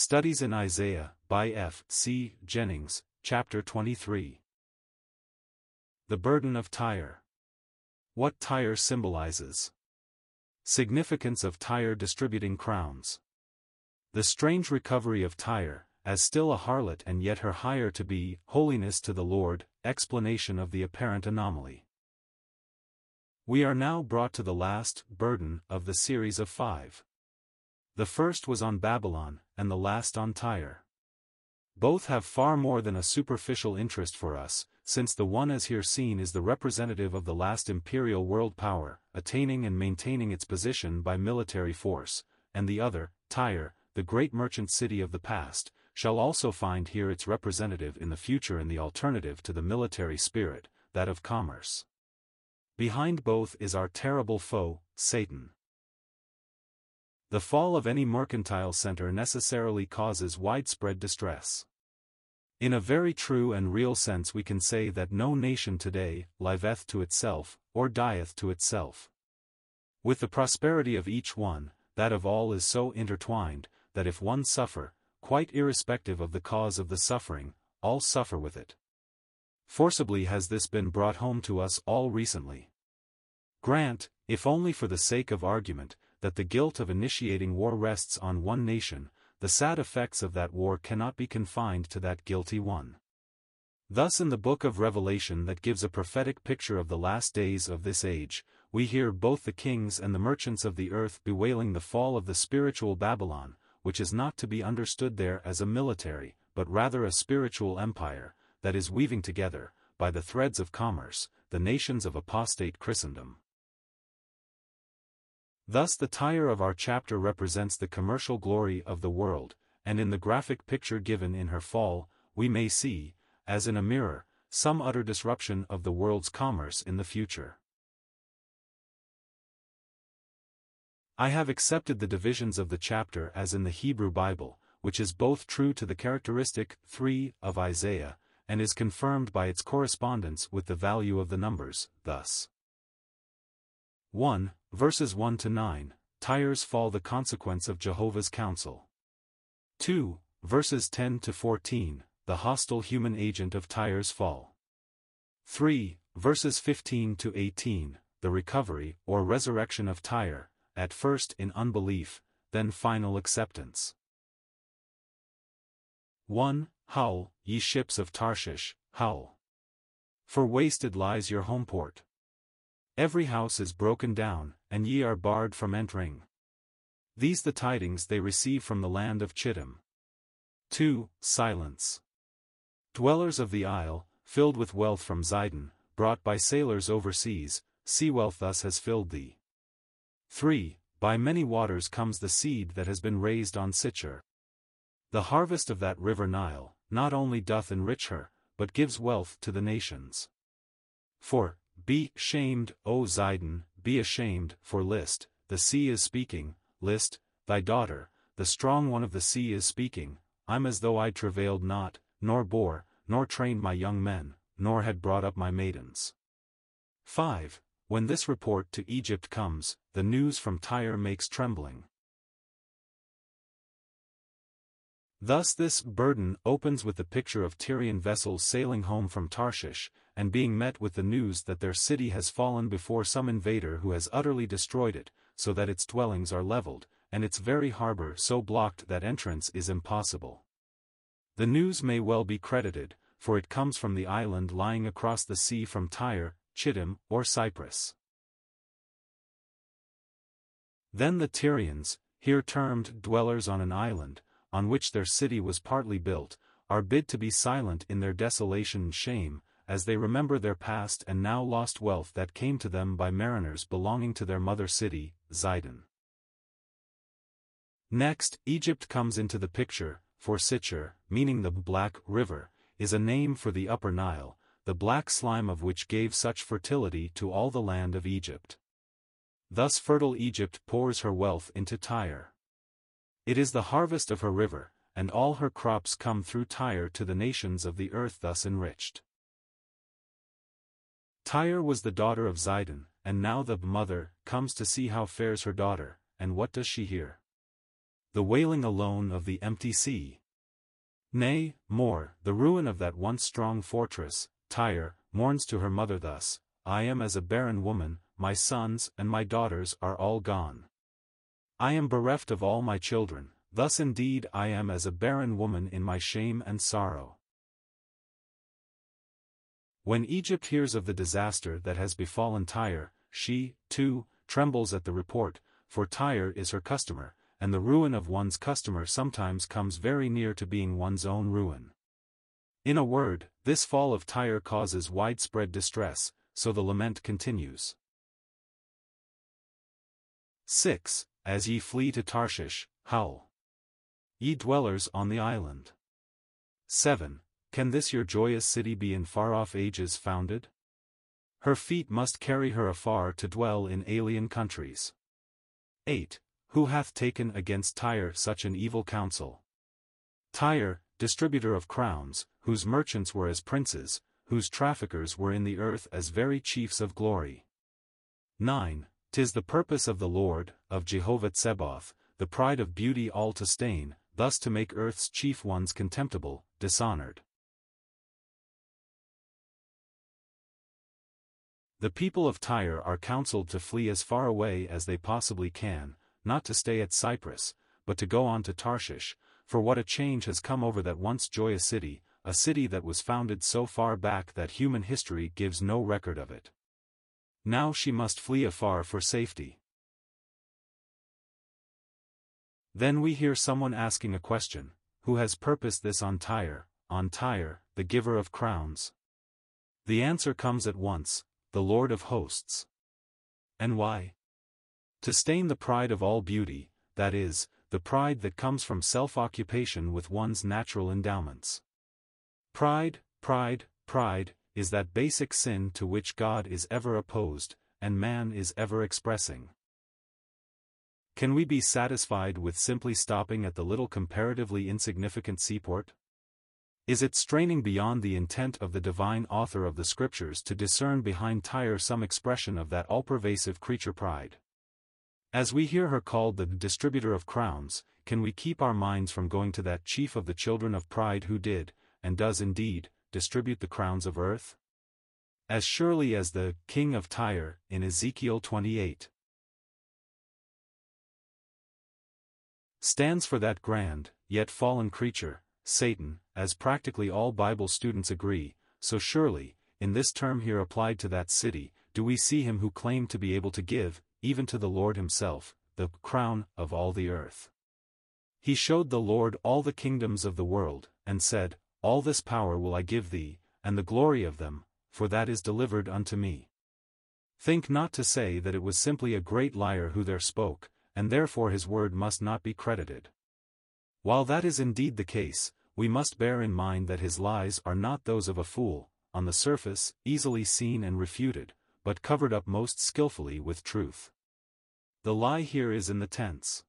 Studies in Isaiah, by F. C. Jennings, Chapter 23. The Burden of Tyre. What Tyre symbolizes. Significance of Tyre distributing crowns. The strange recovery of Tyre, as still a harlot and yet her hire to be, holiness to the Lord, explanation of the apparent anomaly. We are now brought to the last burden of the series of five. The first was on Babylon, and the last on Tyre. Both have far more than a superficial interest for us, since the one as here seen is the representative of the last imperial world power, attaining and maintaining its position by military force, and the other, Tyre, the great merchant city of the past, shall also find here its representative in the future in the alternative to the military spirit, that of commerce. Behind both is our terrible foe, Satan. The fall of any mercantile center necessarily causes widespread distress. In a very true and real sense we can say that no nation today liveth to itself, or dieth to itself. With the prosperity of each one, that of all is so intertwined, that if one suffer, quite irrespective of the cause of the suffering, all suffer with it. Forcibly has this been brought home to us all recently. Grant, if only for the sake of argument, that the guilt of initiating war rests on one nation, the sad effects of that war cannot be confined to that guilty one. Thus in the book of Revelation that gives a prophetic picture of the last days of this age, we hear both the kings and the merchants of the earth bewailing the fall of the spiritual Babylon, which is not to be understood there as a military, but rather a spiritual empire, that is weaving together, by the threads of commerce, the nations of apostate Christendom. Thus the Tyre of our chapter represents the commercial glory of the world, and in the graphic picture given in her fall, we may see, as in a mirror, some utter disruption of the world's commerce in the future. I have accepted the divisions of the chapter as in the Hebrew Bible, which is both true to the characteristic 3 of Isaiah, and is confirmed by its correspondence with the value of the numbers, thus. 1. Verses 1 to 9, Tyre's fall the consequence of Jehovah's counsel. 2. Verses 10 to 14, the hostile human agent of Tyre's fall. 3. Verses 15 to 18, the recovery or resurrection of Tyre, at first in unbelief, then final acceptance. 1. Howl, ye ships of Tarshish, howl. For wasted lies your home port. Every house is broken down, and ye are barred from entering. These the tidings they receive from the land of Chittim. 2. Silence. Dwellers of the isle, filled with wealth from Zidon, brought by sailors overseas, sea wealth thus has filled thee. 3. By many waters comes the seed that has been raised on Sitchar. The harvest of that river Nile, not only doth enrich her, but gives wealth to the nations. 4. Be shamed, O Zidon, be ashamed, for list, the sea is speaking, list, thy daughter, the strong one of the sea is speaking, I'm as though I travailed not, nor bore, nor trained my young men, nor had brought up my maidens. 5. When this report to Egypt comes, the news from Tyre makes trembling. Thus this burden opens with the picture of Tyrian vessels sailing home from Tarshish, and being met with the news that their city has fallen before some invader who has utterly destroyed it, so that its dwellings are leveled, and its very harbor so blocked that entrance is impossible. The news may well be credited, for it comes from the island lying across the sea from Tyre, Chittim, or Cyprus. Then the Tyrians, here termed dwellers on an island, on which their city was partly built, are bid to be silent in their desolation and shame, as they remember their past and now lost wealth that came to them by mariners belonging to their mother city, Zidon. Next, Egypt comes into the picture, for Sitchar, meaning the Black River, is a name for the upper Nile, the black slime of which gave such fertility to all the land of Egypt. Thus fertile Egypt pours her wealth into Tyre. It is the harvest of her river, and all her crops come through Tyre to the nations of the earth thus enriched. Tyre was the daughter of Zidon, and now the mother comes to see how fares her daughter, and what does she hear? the wailing alone of the empty sea. Nay, more, the ruin of that once strong fortress, Tyre, mourns to her mother thus, I am as a barren woman, my sons and my daughters are all gone. I am bereft of all my children, thus indeed I am as a barren woman in my shame and sorrow. When Egypt hears of the disaster that has befallen Tyre, she, too, trembles at the report, for Tyre is her customer, and the ruin of one's customer sometimes comes very near to being one's own ruin. In a word, this fall of Tyre causes widespread distress, so the lament continues. 6. As ye flee to Tarshish, howl. Ye dwellers on the island. 7. Can this your joyous city be in far-off ages founded? Her feet must carry her afar to dwell in alien countries. 8. Who hath taken against Tyre such an evil counsel? Tyre, distributor of crowns, whose merchants were as princes, whose traffickers were in the earth as very chiefs of glory. 9. Tis the purpose of the Lord, of Jehovah Tsebaoth, the pride of beauty all to stain, thus to make earth's chief ones contemptible, dishonored. The people of Tyre are counseled to flee as far away as they possibly can, not to stay at Cyprus, but to go on to Tarshish, for what a change has come over that once joyous city, a city that was founded so far back that human history gives no record of it. Now she must flee afar for safety. Then we hear someone asking a question, who has purposed this on Tyre, on Tyre, the giver of crowns? The answer comes at once, the Lord of hosts. And why? To stain the pride of all beauty, that is, the pride that comes from self-occupation with one's natural endowments. Pride, pride, pride, is that basic sin to which God is ever opposed, and man is ever expressing. Can we be satisfied with simply stopping at the little comparatively insignificant seaport? Is it straining beyond the intent of the divine author of the scriptures to discern behind Tyre some expression of that all-pervasive creature pride? As we hear her called the distributor of crowns, can we keep our minds from going to that chief of the children of pride who did, and does indeed, distribute the crowns of earth? As surely as the king of Tyre in Ezekiel 28 stands for that grand, yet fallen creature, Satan, as practically all Bible students agree, so surely, in this term here applied to that city, do we see him who claimed to be able to give, even to the Lord himself, the crown of all the earth. He showed the Lord all the kingdoms of the world, and said, All this power will I give thee, and the glory of them, for that is delivered unto me. Think not to say that it was simply a great liar who there spoke, and therefore his word must not be credited. While that is indeed the case, we must bear in mind that his lies are not those of a fool, on the surface, easily seen and refuted, but covered up most skillfully with truth. The lie here is in the tense.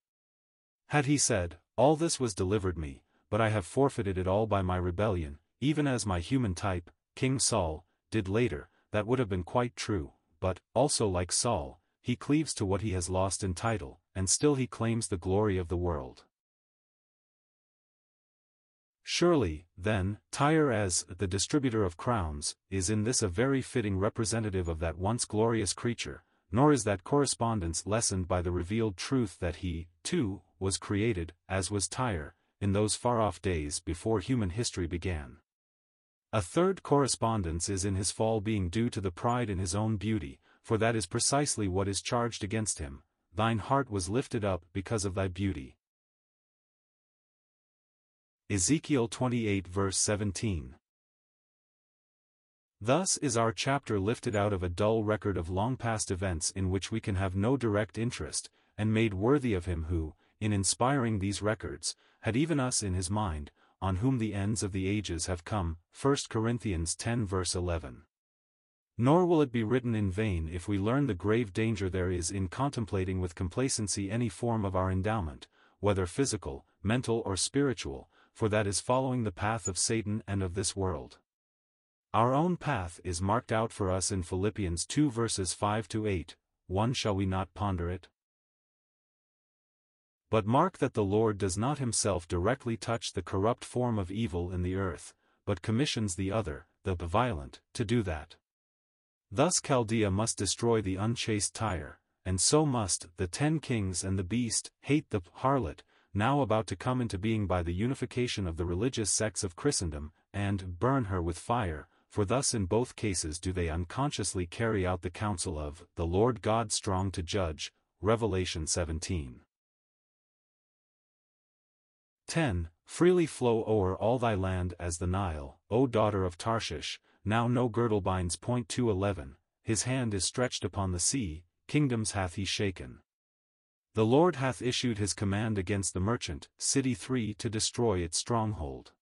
Had he said, All this was delivered me, but I have forfeited it all by my rebellion, even as my human type, King Saul, did later, that would have been quite true, but, also like Saul, he cleaves to what he has lost in title, and still he claims the glory of the world. Surely, then, Tyre as the distributor of crowns, is in this a very fitting representative of that once glorious creature, nor is that correspondence lessened by the revealed truth that he, too, was created, as was Tyre, in those far-off days before human history began. A third correspondence is in his fall being due to the pride in his own beauty, for that is precisely what is charged against him, thine heart was lifted up because of thy beauty. Ezekiel 28 verse 17 Thus is our chapter lifted out of a dull record of long past events in which we can have no direct interest, and made worthy of him who, in inspiring these records, had even us in his mind, on whom the ends of the ages have come, 1 Corinthians 10 verse 11. Nor will it be written in vain if we learn the grave danger there is in contemplating with complacency any form of our endowment, whether physical, mental or spiritual, for that is following the path of Satan and of this world. Our own path is marked out for us in Philippians 2 verses 5 to 8, one shall we not ponder it? But mark that the Lord does not himself directly touch the corrupt form of evil in the earth, but commissions the other, the violent, to do that. Thus Chaldea must destroy the unchaste Tyre, and so must the ten kings and the beast hate the harlot, now about to come into being by the unification of the religious sects of Christendom, and burn her with fire, for thus in both cases do they unconsciously carry out the counsel of the Lord God strong to judge, Revelation 17. 10. Freely flow o'er all thy land as the Nile, O daughter of Tarshish, now no girdle binds. Point 211, his hand is stretched upon the sea, kingdoms hath he shaken. The Lord hath issued his command against the merchant, city 3 to destroy its stronghold.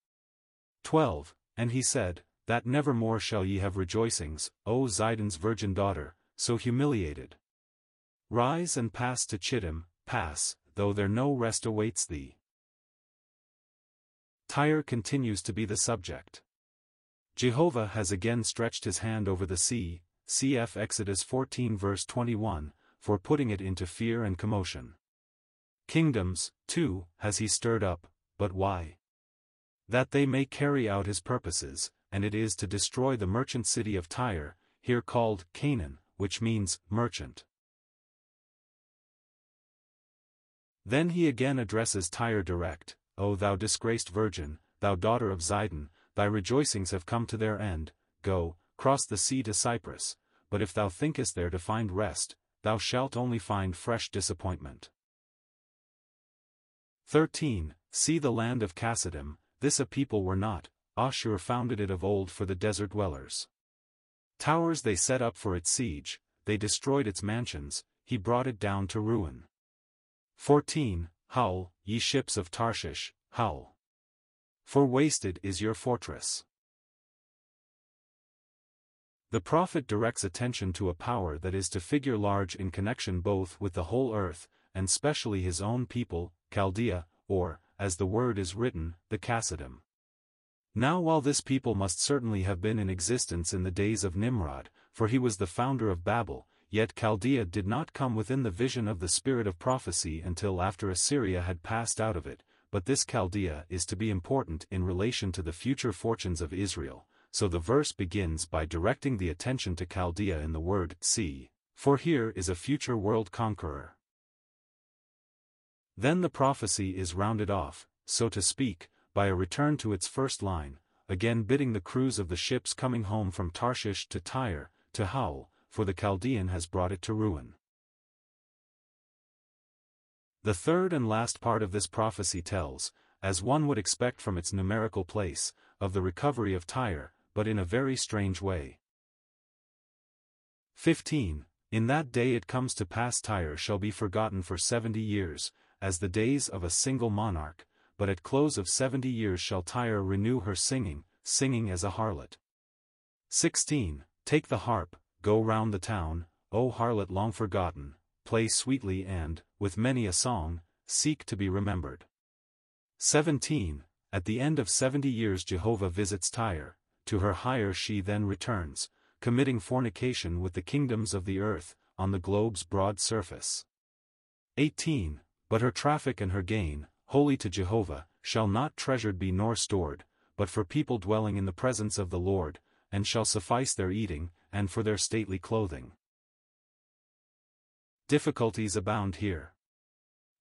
12. And he said, That never more shall ye have rejoicings, O Zidon's virgin daughter, so humiliated. Rise and pass to Chittim, pass, though there no rest awaits thee. Tyre continues to be the subject. Jehovah has again stretched his hand over the sea, cf Exodus 14 verse 21, for putting it into fear and commotion. Kingdoms, too, has he stirred up, but why? That they may carry out his purposes, and it is to destroy the merchant city of Tyre, here called Canaan, which means merchant. Then he again addresses Tyre direct, O thou disgraced virgin, thou daughter of Zidon, thy rejoicings have come to their end, go, cross the sea to Cyprus, but if thou thinkest there to find rest, thou shalt only find fresh disappointment. 13. See the land of Cassidim, this a people were not, Ashur founded it of old for the desert dwellers. Towers they set up for its siege, they destroyed its mansions, he brought it down to ruin. 14. Howl, ye ships of Tarshish, howl. For wasted is your fortress. The prophet directs attention to a power that is to figure large in connection both with the whole earth, and specially his own people, Chaldea, or, as the word is written, the Cassidim. Now while this people must certainly have been in existence in the days of Nimrod, for he was the founder of Babel, yet Chaldea did not come within the vision of the spirit of prophecy until after Assyria had passed out of it, but this Chaldea is to be important in relation to the future fortunes of Israel, so the verse begins by directing the attention to Chaldea in the word see, for here is a future world conqueror. Then the prophecy is rounded off, so to speak, by a return to its first line, again bidding the crews of the ships coming home from Tarshish to Tyre, to howl, for the Chaldean has brought it to ruin. The third and last part of this prophecy tells, as one would expect from its numerical place, of the recovery of Tyre, but in a very strange way. 15. In that day it comes to pass Tyre shall be forgotten for seventy years, as the days of a single monarch, but at close of seventy years shall Tyre renew her singing, singing as a harlot. 16. Take the harp, go round the town, O harlot long forgotten, play sweetly and, with many a song, seek to be remembered. 17. At the end of seventy years Jehovah visits Tyre, to her hire she then returns, committing fornication with the kingdoms of the earth, on the globe's broad surface. 18. But her traffic and her gain, holy to Jehovah, shall not treasured be nor stored, but for people dwelling in the presence of the Lord, and shall suffice their eating, and for their stately clothing. Difficulties abound here.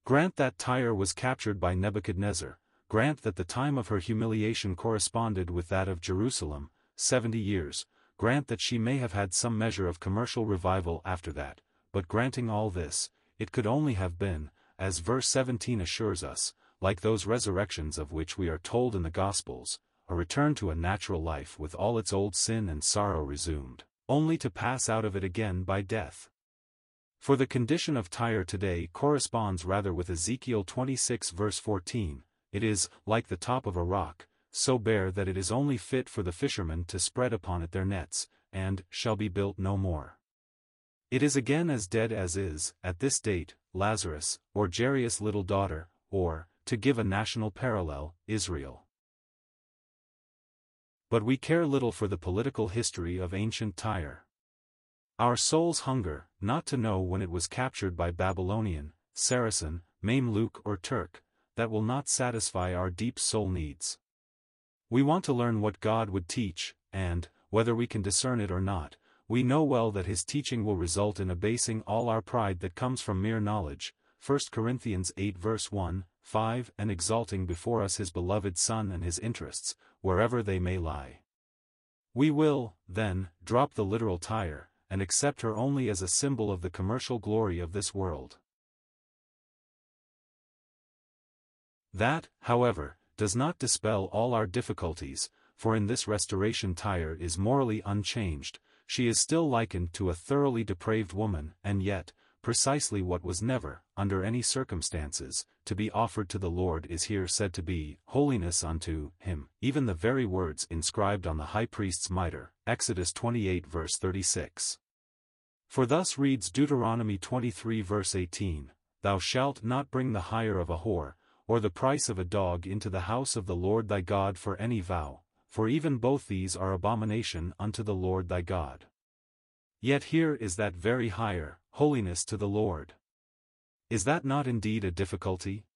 Grant that Tyre was captured by Nebuchadnezzar, grant that the time of her humiliation corresponded with that of Jerusalem, seventy years, grant that she may have had some measure of commercial revival after that, but granting all this, it could only have been, as verse 17 assures us, like those resurrections of which we are told in the Gospels, a return to a natural life with all its old sin and sorrow resumed only to pass out of it again by death. For the condition of Tyre today corresponds rather with Ezekiel 26 verse 14, it is, like the top of a rock, so bare that it is only fit for the fishermen to spread upon it their nets, and, shall be built no more. It is again as dead as is, at this date, Lazarus, or Jairus' little daughter, or, to give a national parallel, Israel but we care little for the political history of ancient Tyre. Our souls hunger, not to know when it was captured by Babylonian, Saracen, Mameluke or Turk, that will not satisfy our deep soul needs. We want to learn what God would teach, and, whether we can discern it or not, we know well that his teaching will result in abasing all our pride that comes from mere knowledge, 1 Corinthians 8 verse 1, 5 and exalting before us his beloved Son and his interests, wherever they may lie. We will, then, drop the literal Tyre, and accept her only as a symbol of the commercial glory of this world. That, however, does not dispel all our difficulties, for in this restoration Tyre is morally unchanged, she is still likened to a thoroughly depraved woman, and yet, precisely what was never, under any circumstances, to be offered to the Lord is here said to be, holiness unto him, even the very words inscribed on the high priest's mitre, Exodus 28 verse 36. For thus reads Deuteronomy 23 verse 18, Thou shalt not bring the hire of a whore, or the price of a dog into the house of the Lord thy God for any vow, for even both these are abomination unto the Lord thy God. Yet here is that very hire, holiness to the Lord. Is that not indeed a difficulty?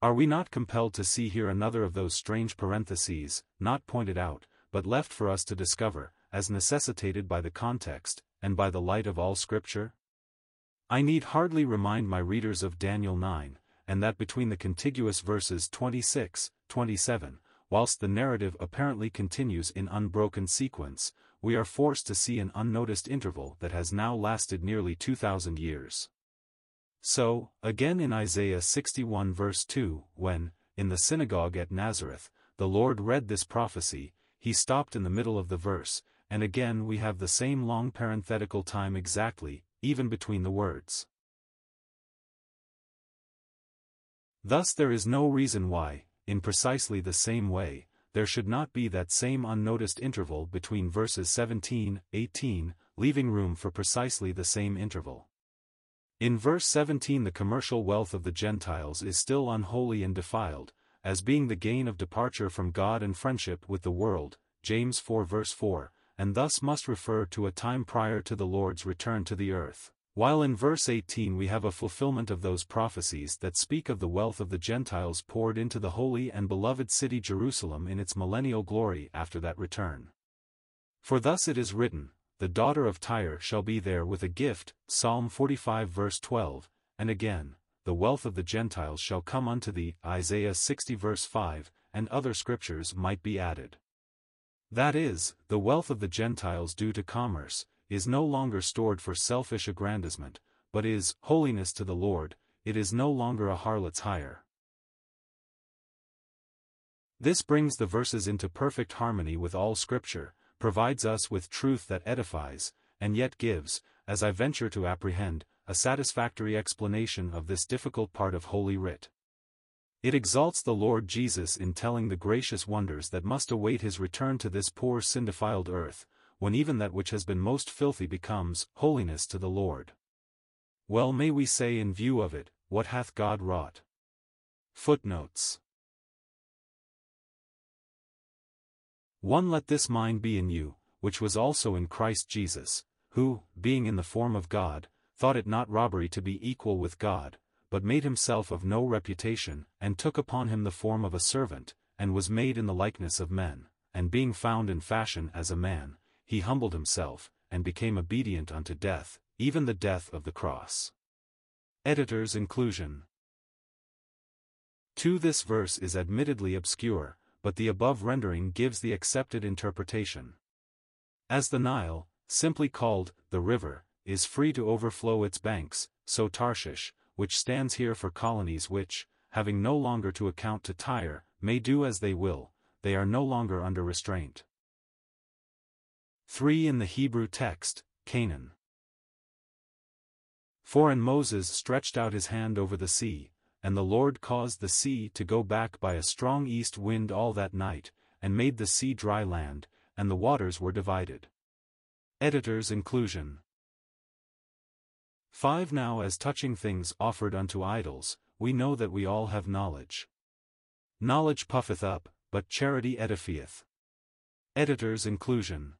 Are we not compelled to see here another of those strange parentheses, not pointed out, but left for us to discover, as necessitated by the context, and by the light of all Scripture? I need hardly remind my readers of Daniel 9, and that between the contiguous verses 26, 27, whilst the narrative apparently continues in unbroken sequence, we are forced to see an unnoticed interval that has now lasted nearly 2,000 years. So, again in Isaiah 61 verse 2, when, in the synagogue at Nazareth, the Lord read this prophecy, he stopped in the middle of the verse, and again we have the same long parenthetical time exactly, even between the words. Thus there is no reason why, in precisely the same way, there should not be that same unnoticed interval between verses 17, 18, leaving room for precisely the same interval. In verse 17 the commercial wealth of the Gentiles is still unholy and defiled, as being the gain of departure from God and friendship with the world, James 4 verse 4, and thus must refer to a time prior to the Lord's return to the earth. While in verse 18 we have a fulfillment of those prophecies that speak of the wealth of the Gentiles poured into the holy and beloved city Jerusalem in its millennial glory after that return. For thus it is written, The daughter of Tyre shall be there with a gift, Psalm 45 verse 12, and again, The wealth of the Gentiles shall come unto thee, Isaiah 60 verse 5, and other scriptures might be added. That is, the wealth of the Gentiles due to commerce, is no longer stored for selfish aggrandizement, but is holiness to the Lord, it is no longer a harlot's hire. This brings the verses into perfect harmony with all Scripture, provides us with truth that edifies, and yet gives, as I venture to apprehend, a satisfactory explanation of this difficult part of Holy Writ. It exalts the Lord Jesus in telling the gracious wonders that must await his return to this poor sin-defiled earth, when even that which has been most filthy becomes holiness to the Lord. Well may we say in view of it, what hath God wrought? Footnotes 1 Let this mind be in you, which was also in Christ Jesus, who, being in the form of God, thought it not robbery to be equal with God, but made himself of no reputation, and took upon him the form of a servant, and was made in the likeness of men, and being found in fashion as a man, he humbled himself, and became obedient unto death, even the death of the cross. Editor's Inclusion 2 This verse is admittedly obscure, but the above rendering gives the accepted interpretation. As the Nile, simply called, the river, is free to overflow its banks, so Tarshish, which stands here for colonies which, having no longer to account to Tyre, may do as they will, they are no longer under restraint. 3. In the Hebrew text, Canaan. 4. And Moses stretched out his hand over the sea, and the Lord caused the sea to go back by a strong east wind all that night, and made the sea dry land, and the waters were divided. Editor's Inclusion 5 Now as touching things offered unto idols, we know that we all have knowledge. Knowledge puffeth up, but charity edifieth. Editor's Inclusion